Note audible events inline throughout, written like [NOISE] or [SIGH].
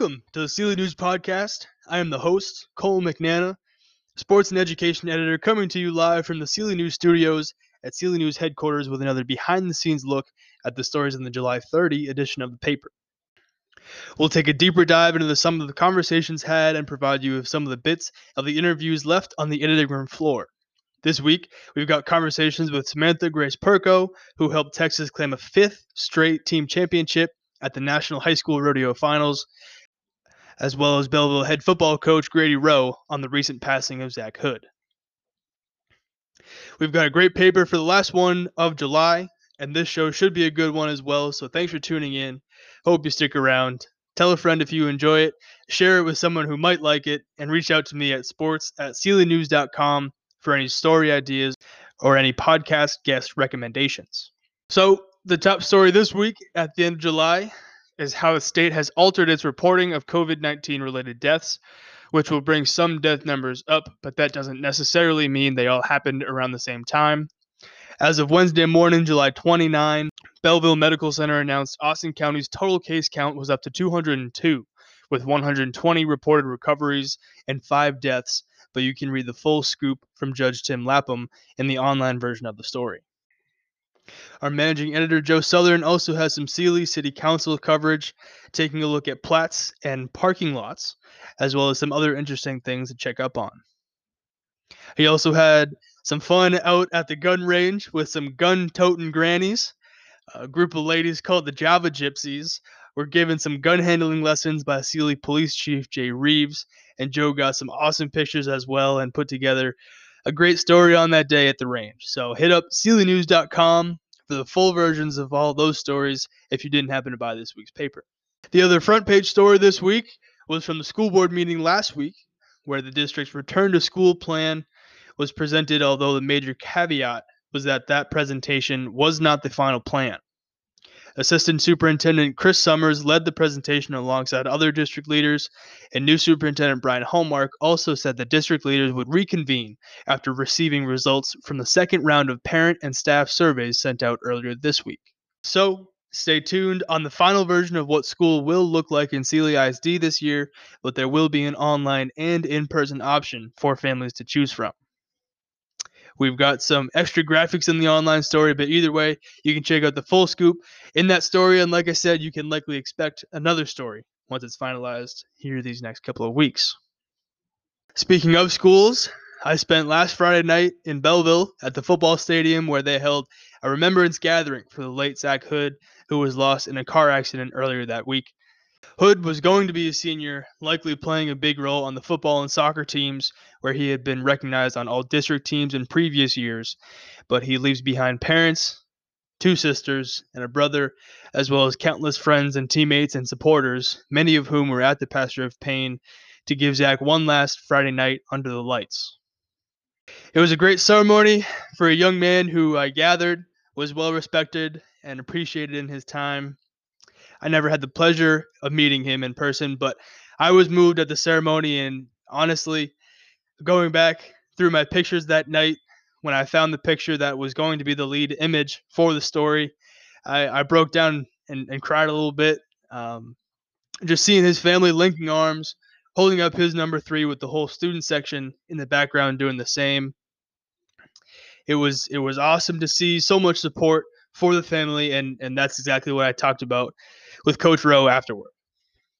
Welcome to the Sealy News Podcast. I am the host, Cole McNana, sports and education editor, coming to you live from the Sealy News studios at Sealy News headquarters with another behind the scenes look at the stories in the July 30 edition of the paper. We'll take a deeper dive into some of the conversations had and provide you with some of the bits of the interviews left on the editing room floor. This week, we've got conversations with Samantha Grace Perko, who helped Texas claim a fifth straight team championship at the National High School Rodeo Finals, as well as Bellville head football coach Grady Rowe on the recent passing of Zach Hood. We've got a great paper for the last one of July, and this show should be a good one as well. So thanks for tuning in. Hope you stick around. Tell a friend if you enjoy it, share it with someone who might like it, and reach out to me at sports at sealynews.com for any story ideas or any podcast guest recommendations. So, the top story this week at the end of July is how the state has altered its reporting of COVID 19 related deaths, which will bring some death numbers up, but that doesn't necessarily mean they all happened around the same time. As of Wednesday morning, July 29, Bellville Medical Center announced Austin County's total case count was up to 202, with 120 reported recoveries and five deaths. But you can read the full scoop from Judge Tim Lapham in the online version of the story. Our managing editor, Joe Southern, also has some Sealy City Council coverage, taking a look at plats and parking lots, as well as some other interesting things to check up on. He also had some fun out at the gun range with some gun toting grannies. A group of ladies called the Java Gypsies were given some gun handling lessons by Sealy Police Chief Jay Reeves, and Joe got some awesome pictures as well and put together a great story on that day at the range. So hit up SealyNews.com for the full versions of all those stories if you didn't happen to buy this week's paper. The other front page story this week was from the school board meeting last week, where the district's return to school plan was presented, although the major caveat was that that presentation was not the final plan. Assistant Superintendent Chris Summers led the presentation alongside other district leaders, and new Superintendent Brian Hallmark also said the district leaders would reconvene after receiving results from the second round of parent and staff surveys sent out earlier this week. So, stay tuned on the final version of what school will look like in Sealy ISD this year, but there will be an online and in person option for families to choose from. We've got some extra graphics in the online story, but either way, you can check out the full scoop in that story. And like I said, you can likely expect another story once it's finalized here these next couple of weeks. Speaking of schools, I spent last Friday night in Bellville at the football stadium where they held a remembrance gathering for the late Zach Hood, who was lost in a car accident earlier that week. Hood was going to be a senior, likely playing a big role on the football and soccer teams where he had been recognized on all district teams in previous years, but he leaves behind parents, two sisters, and a brother, as well as countless friends and teammates and supporters, many of whom were at the Pastor of Pain to give Zach one last Friday night under the lights. It was a great ceremony for a young man who I gathered was well respected and appreciated in his time I never had the pleasure of meeting him in person, but I was moved at the ceremony. And honestly, going back through my pictures that night, when I found the picture that was going to be the lead image for the story, I, I broke down and, and, cried a little bit. Um, just seeing his family linking arms, holding up his number three with the whole student section in the background doing the same. It was it was awesome to see so much support for the family, and and that's exactly what I talked about with Coach Rowe afterward.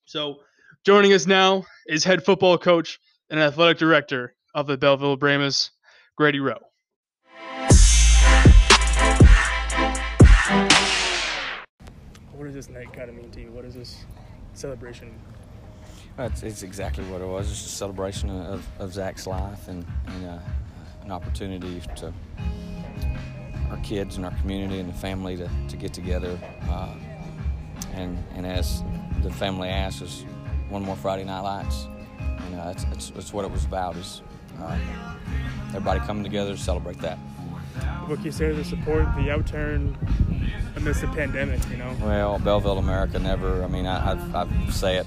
So, joining us now is head football coach and athletic director of the Bellville Brahmas, Grady Rowe. What does this night kind of mean to you? What is this celebration? it's, it's, exactly what it was. It's a celebration of, of Zach's life and, and uh, an opportunity to our kids and our community and the family to, to get together. Uh, and, and as the family asked, is one more Friday Night Lights. And uh, that's, that's, that's, what it was about, is uh, everybody coming together to celebrate that. What can you say to the support, the outturn amidst the pandemic, you know? Well, Bellville America never, I mean, I, I, I say it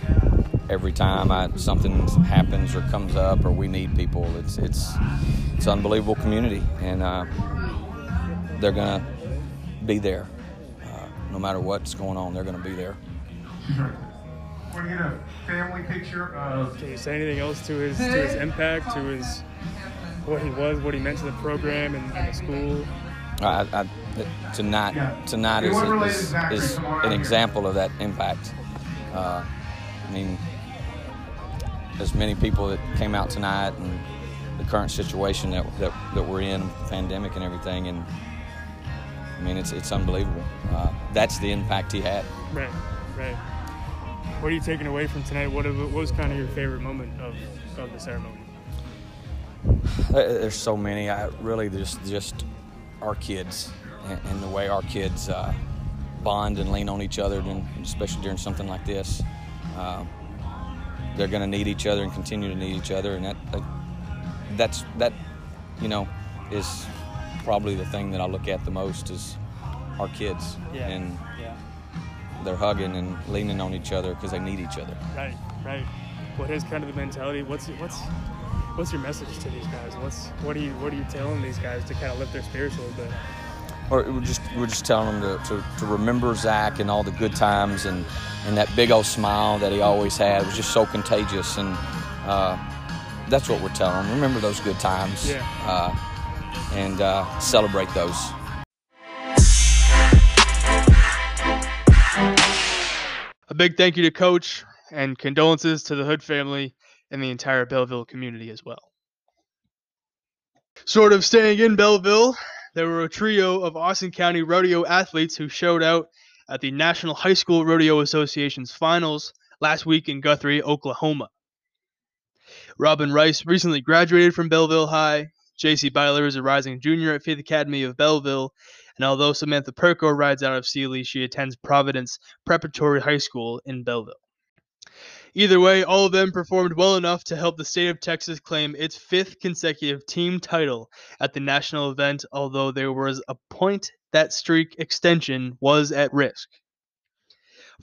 every time I, something happens or comes up or we need people. It's, it's, it's an unbelievable community. And uh, they're going to be there. No matter what's going on, they're going to be there. We're gonna get a family picture of. Can you say anything else to his to his impact, to his what he was, what he meant to the program and, and the school? I, I, tonight, tonight is, is, is an example of that impact. Uh, I mean, there's many people that came out tonight and the current situation that, that, that we're in, pandemic and everything, and I mean, it's, it's unbelievable. Uh, that's the impact he had. Right, right. What are you taking away from tonight? What, what was kind of your favorite moment of, of the ceremony? There's so many. I really just just our kids and, and the way our kids uh, bond and lean on each other, during, especially during something like this. Uh, they're going to need each other and continue to need each other, and that, that that's that you know is probably the thing that I look at the most is our kids yeah. and yeah. they're hugging and leaning on each other because they need each other. Right, right. What is kind of the mentality? What's what's what's your message to these guys? What's what are you what are you telling these guys to kind of lift their spirits a little bit? Or we're just we're just telling them to, to, to remember Zach and all the good times and, and that big old smile that he always had it was just so contagious and uh, that's what we're telling them. Remember those good times yeah. uh, and uh, celebrate those. A big thank you to Coach and condolences to the Hood family and the entire Bellville community as well. Sort of staying in Bellville, there were a trio of Austin County rodeo athletes who showed out at the National High School Rodeo Association's finals last week in Guthrie, Oklahoma. Robin Rice recently graduated from Bellville High. JC Byler is a rising junior at Faith Academy of Bellville, and although Samantha Perko rides out of Sealy, she attends Providence Preparatory High School in Bellville. Either way, all of them performed well enough to help the state of Texas claim its fifth consecutive team title at the national event, although there was a point that streak extension was at risk.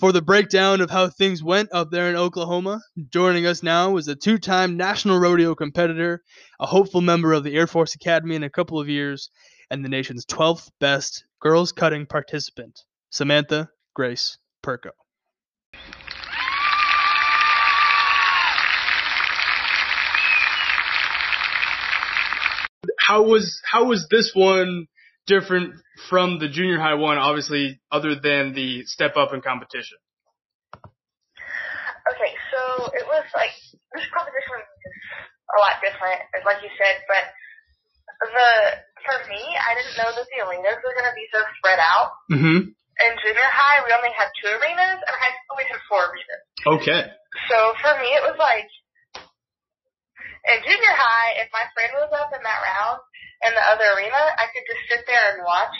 For the breakdown of how things went up there in Oklahoma, joining us now is a two time national rodeo competitor, a hopeful member of the Air Force Academy in a couple of years, and the nation's 12th best girls cutting participant, Samantha Grace Perko. how was how was this one different from the junior high one? Obviously, other than the step up in competition. Okay, so it was like this competition was a lot different, like you said, but the for me, I didn't know that the arenas were going to be so spread out. Mm-hmm. In junior high, we only had two arenas, and high school we had four arenas. Okay. So for me, it was like in junior high, if my friend was up in that round in the other arena, I could just sit there and watch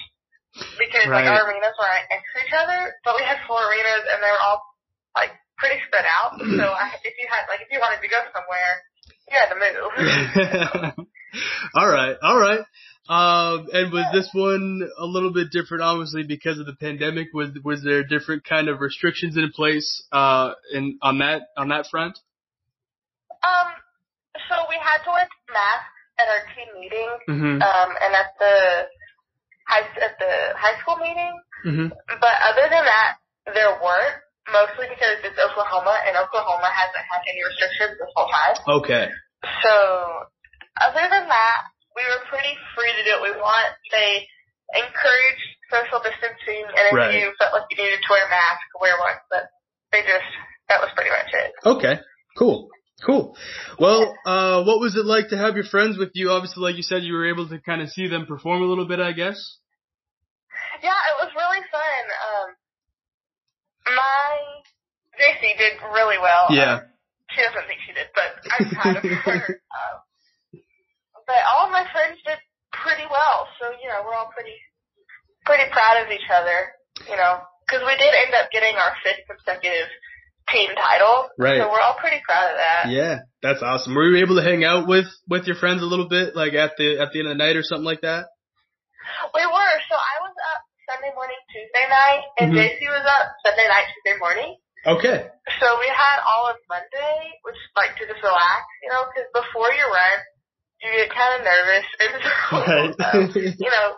because Right. like our arenas were right next to each other, but we had four arenas and they were all like pretty spread out. So [CLEARS THROAT] I, if you had like if you wanted to go somewhere, you had to move. [LAUGHS] all right, all right. Um, and was this one a little bit different, obviously, because of the pandemic? Was was there different kind of restrictions in place uh, in on that on that front? um, so we had to wear masks at our team meeting, Mm-hmm. um, and at the high at the high school meeting. Mm-hmm. But other than that, there weren't. Mostly because it's Oklahoma, and Oklahoma hasn't had any restrictions this whole time. Okay. So, other than that, we were pretty free to do what we want. They encouraged social distancing, and if Right. you felt like you needed to wear a mask, wear one. But they just, that was pretty much it. Okay. Cool. Cool. Well, uh, what was it like to have your friends with you? Obviously, like you said, you were able to kind of see them perform a little bit, I guess. Yeah, it was really fun. Um, my JC did really well. Yeah. She doesn't think she did, but I'm proud of her. [LAUGHS] Um, but all of my friends did pretty well, so you know we're all pretty pretty proud of each other. You know, because we did end up getting our fifth consecutive team title. Right. So we're all pretty proud of that. Yeah, that's awesome. Were you able to hang out with with your friends a little bit, like at the at the end of the night or something like that? We were. So I was up Sunday morning, Tuesday night, and Mhm. JC was up Sunday night, Tuesday morning. Okay. So we had all of Monday, which like to just relax, you know, because before you run, you get kind of nervous [LAUGHS] and Right. so, you know,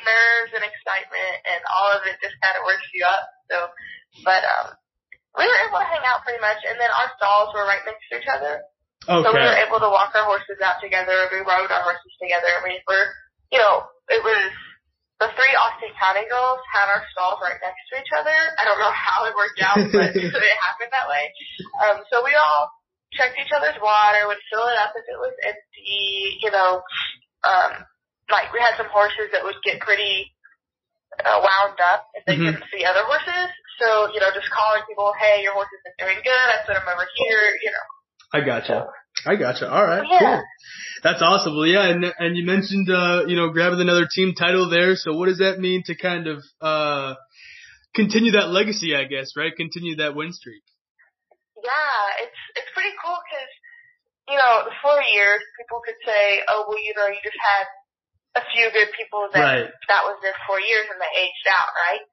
nerves and excitement and all of it just kind of works you up. So, but um, we were able to hang out pretty much, and then our stalls were right next to each other. So we were able to walk our horses out together. We rode our horses together. We were, you know, it was the three Austin County girls had our stalls right next to each other. I don't know how it worked out, but [LAUGHS] it happened that way. Um, so we all checked each other's water, would fill it up if it was empty. You know, um, like we had some horses that would get pretty uh, wound up if they Mhm. couldn't see other horses. So you know, just calling people, hey, your horse isn't doing good. I put him over here. You know. I gotcha. I gotcha. All right. Yeah. Cool. That's awesome. Well, yeah, and and you mentioned uh, you know, grabbing another team title there. So what does that mean to kind of uh continue that legacy, I guess, right? Continue that win streak. Yeah, it's it's pretty cool because you know the four years people could say, oh well, you know, you just had a few good people that Right. that was their four years and they aged out, right?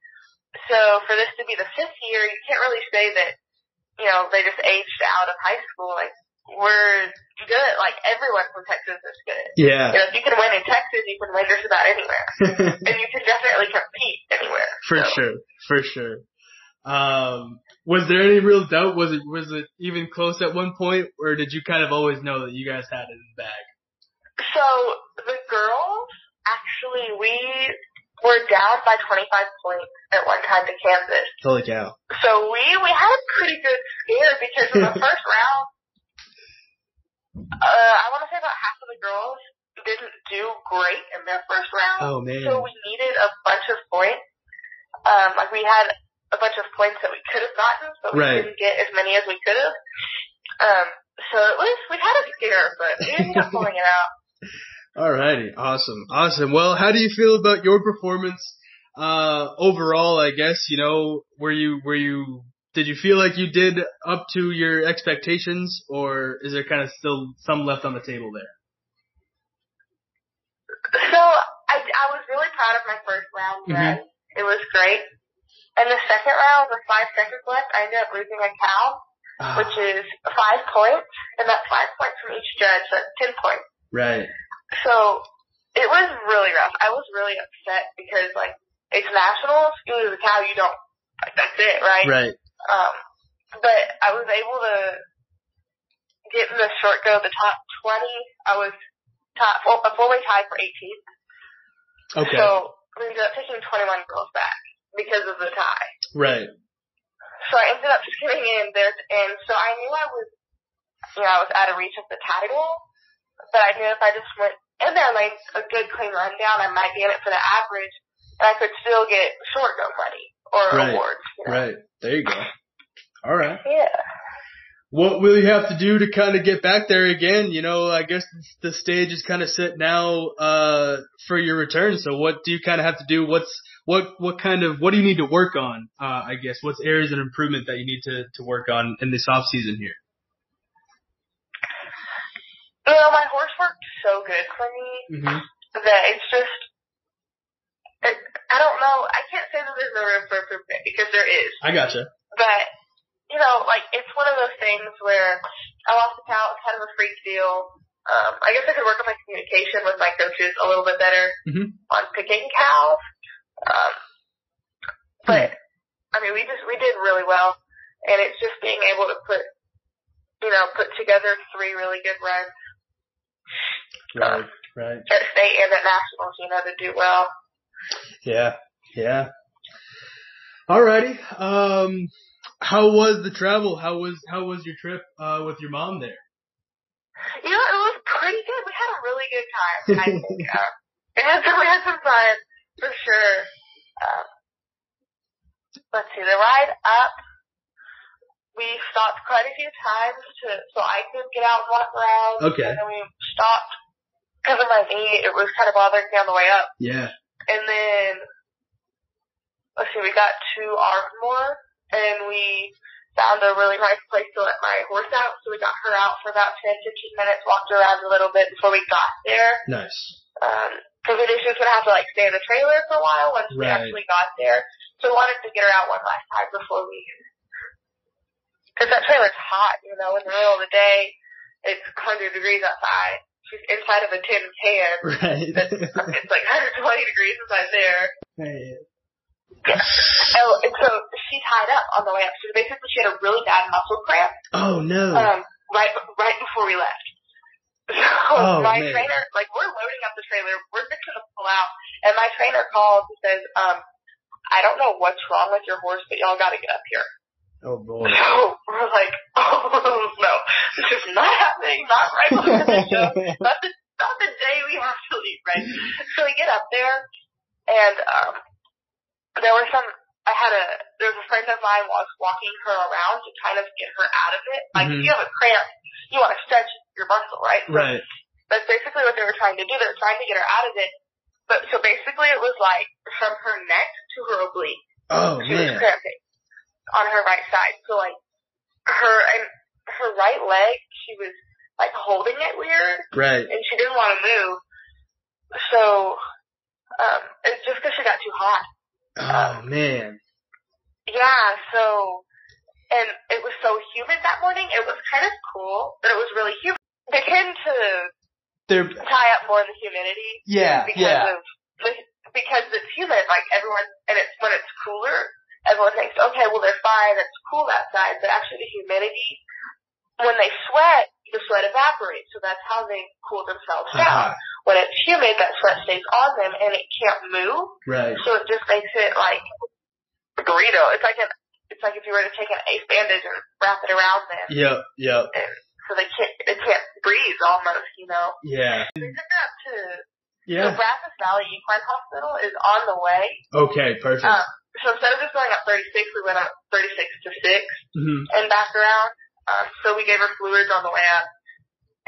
So for this to be the fifth year, you can't really say that you know they just aged out of high school. Like we're good. Like everyone from Texas is good. You Yeah. know, if you can win in Texas, you can win just about anywhere, [LAUGHS] and you can definitely compete anywhere. for So, sure. For sure. Um was there any real doubt? Was it was it even close at one point or did you kind of always know that you guys had it in the bag? So the girls, actually, we were down by 25 points at one time to Kansas. Holy cow. So we we had a pretty good scare because in the [LAUGHS] first round, uh, I want to say about half of the girls didn't do great in their first round. Oh man. So we needed a bunch of points. Um, like we had a bunch of points that we could have gotten, but we Right. didn't get as many as we could have. Um, so it was we had a scare, but we ended up [LAUGHS] pulling it out. Alrighty, awesome, awesome. Well, how do you feel about your performance uh, overall? I guess you know, were you were you did you feel like you did up to your expectations, or is there kind of still some left on the table there? So I, I was really proud of my first round Mhm. It was great. And the second round, with five seconds left, I ended up losing a cow, which is five points, and that's five points from each judge, so that's ten points. Right. So it was really rough. I was really upset because like it's nationals, you lose a cow, you don't like that's it, right? Right. Um, but I was able to get in the short go, the top twenty. I was top four, a four way tie for 18th. Okay. So we ended up taking 21 girls back because of the tie. right. So I ended up just getting in there, and so I knew I was, you know, I was out of reach of the title, but I knew if I just went in there laid a good clean rundown, I might be in it for the average, and I could still get short go money or Right. awards. You know? Right. There you go. All right. Yeah. What will you have to do to kind of get back there again? You know, I guess the stage is kind of set now uh, for your return. So what do you kind of have to do? What's what what kind of what do you need to work on? Uh, I guess what's areas of improvement that you need to to work on in this off season here? You know, my horse worked so good for me Mm-hmm. that it's just, it, I don't know, I can't say that there's no room for improvement because there is. I gotcha. But, you know, like, it's one of those things where I lost the cow, it's kind of a freak deal. Um, I guess I could work on my communication with my coaches a little bit better Mhm. on picking cows. Um, but, I mean, we just, we did really well. And it's just being able to put, you know, put together three really good runs Right. Right. at state and at nationals, you know, to do well. Yeah. Yeah. Alrighty. Um, how was the travel? How was how was your trip uh, with your mom there? You know, it was pretty good. We had a really good time. I think. [LAUGHS] Uh, we had some, we had some fun for sure. Um, let's see, the ride up, we stopped quite a few times to so I could get out and walk around. Okay. And then we stopped because of my knee. It was kind of bothering me on the way up. Yeah. And then let's see, we got to Ardmore and we found a really nice place to let my horse out. So we got her out for about 10, 15 minutes, walked around a little bit before we got there. Nice. Um, cause we knew she gonna have to like stay in the trailer for a while once we actually got there. So we wanted to get her out one last time before we, cause that trailer's hot, you know, in the middle of the day. It's 100 degrees outside. She's inside of a tin can. Right. It's, it's like 120 degrees inside there. Hey. Yeah. Oh, and so she tied up on the way up. So basically, she had a really bad muscle cramp Oh no. um, right right before we left. [LAUGHS] So Oh, my man. trainer, like, we're loading up the trailer, we're fixing to pull out, and my trainer calls and says, um, I don't know what's wrong with your horse, but y'all got to get up here. Oh boy. [LAUGHS] So we're like, [LAUGHS] oh no, this is not happening, not right before the show, [LAUGHS] not the not the day we have to leave, right? So we get up there, and um, there were some. I had a there was a friend of mine was walking her around to kind of get her out of it. Like Mhm. if you have a cramp, you want to stretch your muscle, right? So Right. That's basically what they were trying to do. They were trying to get her out of it. But so basically, it was like from her neck to her oblique Oh she was cramping on her right side. So like her and her right leg, she was like holding it weird, Right. and she didn't want to move. So um, it's just because she got too hot. Oh man. Yeah. So and it was so humid that morning. It was kind of cool, but it was really humid. They tend to They're tie up more in the humidity yeah because of because it's humid. Like everyone, and it's when it's cooler, everyone thinks, okay, well they're fine. It's cool outside, but actually the humidity, when they sweat, the sweat evaporates. So that's how they cool themselves Uh-huh. down. When it's humid, that sweat stays on them and it can't move. Right. So it just makes it like a burrito. It's like an, it's like if you were to take an ace bandage and wrap it around them, Yep. Yep. and so they can't, it can't breathe almost, you know. Yeah. We took up to the Yeah. Brazos Valley Equine Hospital is on the way. Okay. Perfect. Um, so instead of just going up 36, we went up 36 to 6 hmm and back around. Um, so we gave her fluids on the way up,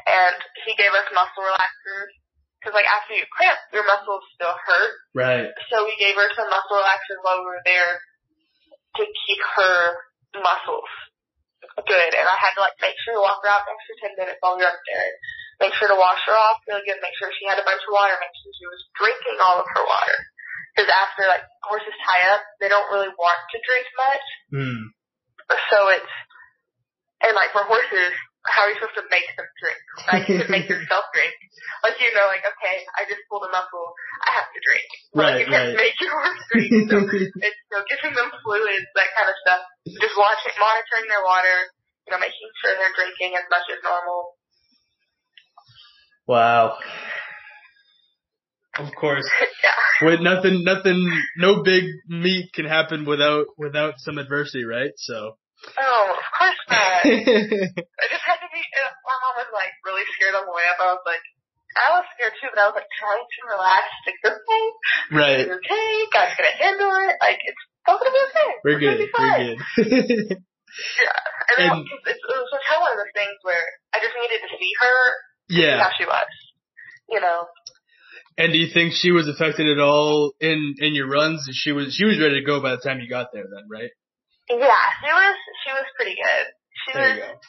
and he gave us muscle relaxers. Cause like after you cramp, your muscles still hurt. Right. So we gave her some muscle relaxers while we were there to keep her muscles good. And I had to like make sure to walk her out an extra 10 minutes while we were up there. Make sure to wash her off really good. Make sure she had a bunch of water. Make sure she was drinking all of her water. Because after like horses tie up, they don't really want to drink much. Hmm. So it's and like for horses, how are you supposed to make them drink? Like you can make [LAUGHS] yourself drink. Like you know, like okay, I just pulled a muscle, I have to drink. But, Right, like, you can't right. make your horse drink. So [LAUGHS] it's you know, giving them fluids, that kind of stuff. Just watching, monitoring their water. You know, making sure they're drinking as much as normal. Wow. Of course. [LAUGHS] yeah. With nothing, nothing, no big meat can happen without without some adversity, right? So. Oh, of course not. [LAUGHS] I just had to be. Uh, my mom was like really scared on the way up. I was like, I was scared too, but I was like trying to relax. Like, [LAUGHS] okay, right. it's okay. God's gonna handle it. Like it's all gonna be okay. We're good. be fine. We're good. Yeah. And, And- it's, it was just kind of one of those things where I just needed to see her yeah. how she was. You know. And do you think she was affected at all in in your runs? She was she was ready to go by the time you got there, then, right? Yeah, she was. She was pretty good. She There was. you go.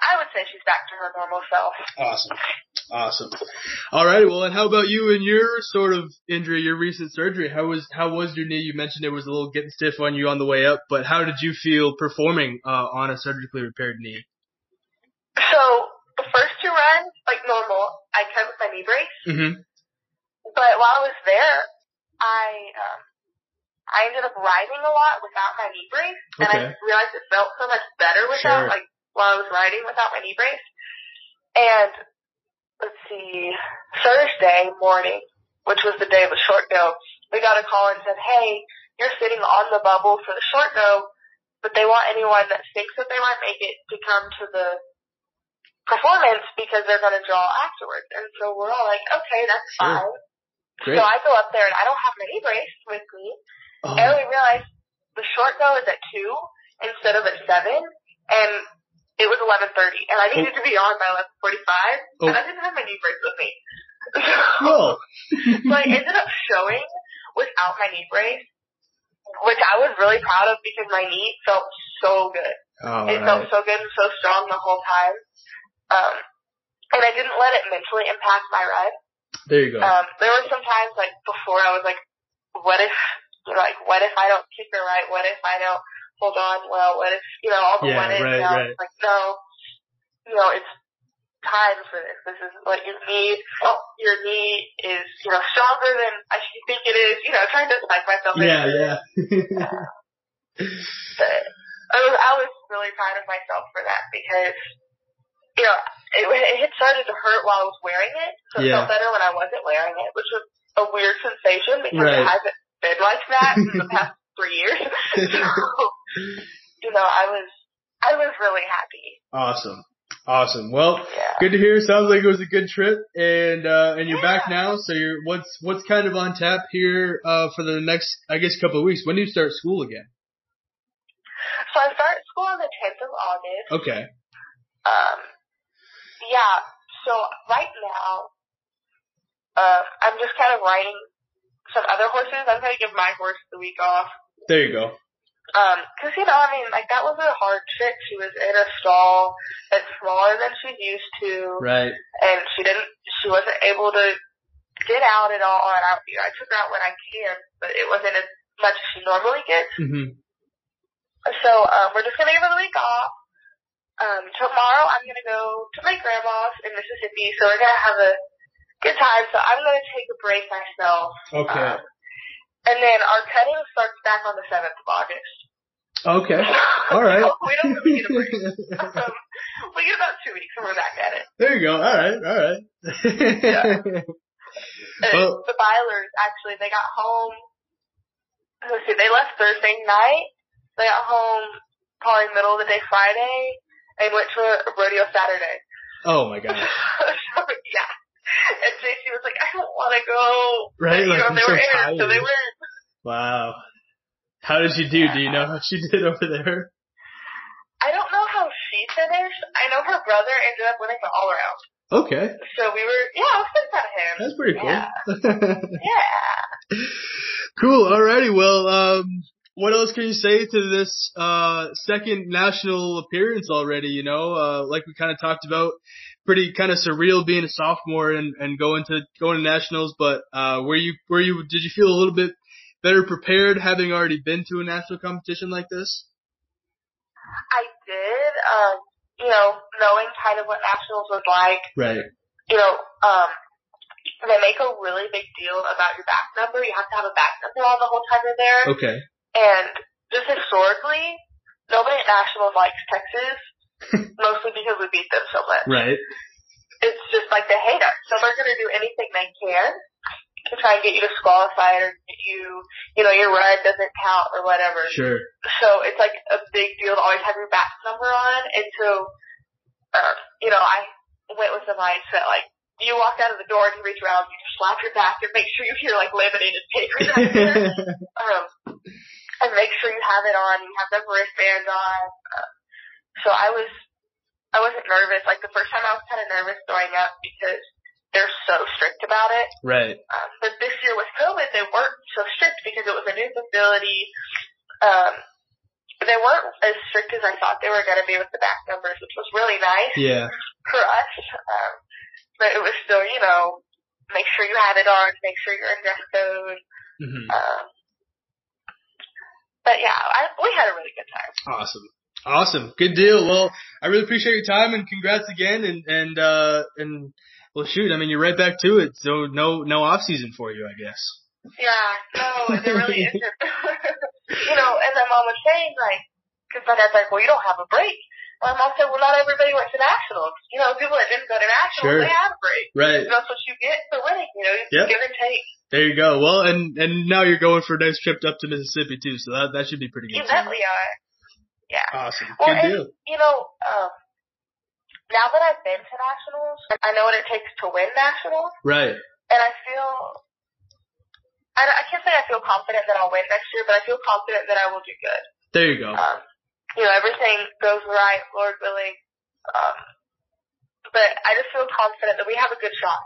I would say she's back to her normal self. Awesome. Awesome. All right. Well, and how about you and your sort of injury, your recent surgery? How was how was your knee? You mentioned it was a little getting stiff on you on the way up, but how did you feel performing uh, on a surgically repaired knee? So the first two runs, like normal, I cut with my knee brace. Mm-hmm. But while I was there, I um, I ended up riding a lot without my knee brace, and I realized it felt so much better without, Sure. like while I was riding without my knee brace. And let's see, Thursday morning, which was the day of the short go, we got a call and said, "Hey, you're sitting on the bubble for the short go, but they want anyone that thinks that they might make it to come to the performance because they're going to draw afterwards." And so we're all like, "Okay, that's Sure. fine." Great. So I go up there and I don't have my knee brace with me. And Oh, we realized the short go is at two instead of at seven, and it was eleven thirty, and I needed to be on by eleven forty-five, Oh. and I didn't have my knee brace with me. whoa. [LAUGHS] [LAUGHS] so I ended up showing without my knee brace, which I was really proud of because my knee felt so good. All it right. felt so good and so strong the whole time. Um, and I didn't let it mentally impact my ride. There you go. Um, there were some times like before I was like, what if, like, what if I don't kick her right? What if I don't hold on well? What if, you know, all the Yeah, what if right, right. Like, no, you know, it's, time for this. This is what you need. Your knee is, you know, stronger than I should think it is. You know, trying to psych myself Yeah, it. yeah. [LAUGHS] But I was, I was really proud of myself for that because, you know, it, it had started to hurt while I was wearing it, so it Yeah. felt better when I wasn't wearing it, which was a weird sensation because Right. it hasn't been like that in the [LAUGHS] past three years. [LAUGHS] [LAUGHS] so, you know, I was, I was really happy. awesome. Awesome. Well, Yeah. good to hear. Sounds like it was a good trip and uh and you're back now. So you're what's what's kind of on tap here uh for the next I guess couple of weeks. When do you start school again? So I start school on the 10th of August. Okay. Um, yeah. So right now, uh, I'm just kind of riding some other horses. I'm going to give my horse the week off. There you go. Um, 'cause you know, I mean, like that was a hard trick. She was in a stall that's smaller than she's used to, Right. and she didn't, she wasn't able to get out at all. And I, you know, I took her out when I can, but it wasn't as much as she normally gets. Mhm. So um, we're just gonna give her the week off. Um, tomorrow I'm gonna go to my grandma's in Mississippi, so we're gonna have a good time. So I'm gonna take a break myself. Okay. Um, and then our cutting starts back on the seventh of August. Okay. [LAUGHS] All right. we don't really get a break. [LAUGHS] um, we get about two weeks and we're back at it. there you go. All right. All right. [LAUGHS] And Well- the Bylers actually they got home. Let's see, they left Thursday night. They got home probably middle of the day Friday and went to a rodeo Saturday. oh my gosh. [LAUGHS] so, yeah. And JC was like, I don't want to go. Right, you like, know, I'm they so were in so they went. Wow. How did she do? Do you know how she did over there? I don't know how she finished. I know her brother ended up winning the all around. Okay. So we were, yeah, I was proud of him. That's pretty cool. Yeah. [LAUGHS] Yeah. cool. Alrighty. Well, um, what else can you say to this uh second national appearance already? You know, uh, like we kind of talked about, pretty kind of surreal being a sophomore and and going to going to nationals. But uh, were you were you did you feel a little bit better prepared having already been to a national competition like this? I did, um, you know, knowing kind of what nationals was like, Right. you know, um, they make a really big deal about your back number. You have to have a back number on the whole time you're there. Okay. And just historically, nobody at nationals likes Texas, [LAUGHS] mostly because we beat them so much. Right. It's just like they hate us. So they're going to do anything they can to try and get you disqualified or get you, you know, your run doesn't count or whatever. Sure. So it's like a big deal to always have your back number on. And so, um, you know, I went with the mindset like, you walk out of the door and you reach around, you slap your back and make sure you hear like laminated paper [LAUGHS] um, and make sure you have it on. You have the wristband on. Uh, so I was, I wasn't nervous. Like the first time I was kind of nervous throwing up because they're so strict about it. right. Um, but this year with COVID, they weren't so strict because it was a new facility. Um, they weren't as strict as I thought they were going to be with the back numbers, which was really nice Yeah. for us. Um, but it was still, you know, make sure you have it on, make sure you're in dress code. hmm Um, but yeah, I, we had a really good time. Awesome. Awesome. Good deal. Well, I really appreciate your time and congrats again and, and, uh, and, well shoot, I mean, you're right back to it. So no, no off season for you, I guess. Yeah, no, there really [LAUGHS] isn't. [LAUGHS] you know, and my mom was saying like, because my dad's like, well, you don't have a break. My mom said, well, not everybody went to nationals. You know, people that didn't go to nationals, Sure. they had a break. Right. And that's what you get for winning. You know, it's Yep. give and take. There you go. Well, and, and now you're going for a nice trip up to Mississippi too. So that, that should be pretty You good. too. definitely are. Yeah. Awesome. Well, Good and, deal. you know, um, now that I've been to nationals, I know what it takes to win nationals, Right. and I feel. I, I can't say I feel confident that I'll win next year, but I feel confident that I will do good. There you go. um, you know, everything goes right, Lord willing. Um, but I just feel confident that we have a good shot.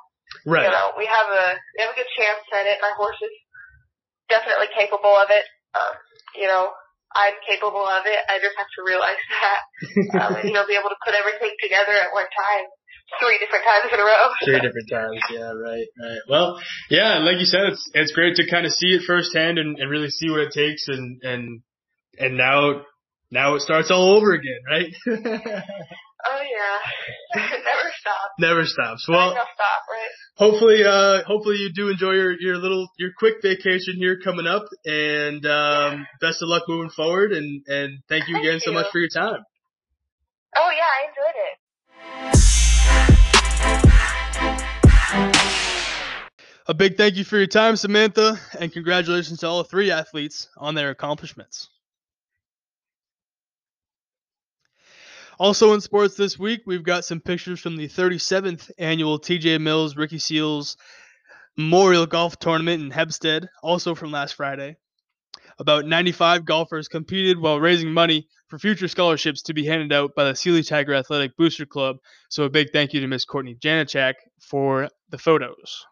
Right. You know, we have a we have a good chance at it. My horse is definitely capable of it. Um, you know, I'm capable of it. I just have to realize that. [LAUGHS] Um, and, you know, be able to put everything together at one time, three different times in a row. [LAUGHS] Three different times. Yeah, right, right. Well, yeah, like you said, it's it's great to kind of see it firsthand and, and really see what it takes, and and and now now it starts all over again, right? [LAUGHS] Oh yeah, [LAUGHS] never stops. Never stops. Well, Well, stop, right? hopefully, uh, hopefully you do enjoy your, your little, your quick vacation here coming up and, um, best of luck moving forward and, and thank you Thank again so you. much for your time. Oh yeah, I enjoyed it. A big thank you for your time, Samantha, and congratulations to all three athletes on their accomplishments. Also in sports this week, we've got some pictures from the 37th annual TJ Mills Ricky Seals Memorial Golf Tournament in Hempstead, also from last Friday. About 95 golfers competed while raising money for future scholarships to be handed out by the Sealy Tiger Athletic Booster Club. So a big thank you to Miss Courtney Janachak for the photos.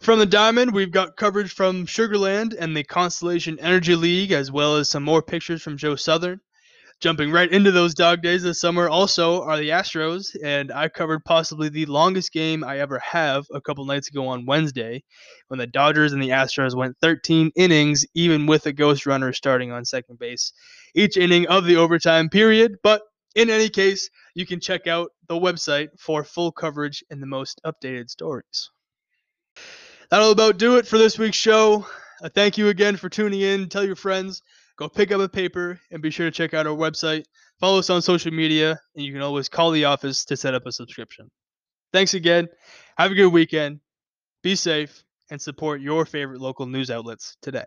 From the Diamond, we've got coverage from Sugar Land and the Constellation Energy League, as well as some more pictures from Joe Southern. Jumping right into those dog days this summer also are the Astros, and I covered possibly the longest game I ever have a couple nights ago on Wednesday when the Dodgers and the Astros went 13 innings, even with a ghost runner starting on second base each inning of the overtime period. But in any case, you can check out the website for full coverage and the most updated stories. That'll about do it for this week's show. Uh, thank you again for tuning in. Tell your friends, go pick up a paper, and be sure to check out our website. Follow us on social media, and you can always call the office to set up a subscription. Thanks again. Have a good weekend. Be safe and support your favorite local news outlets today.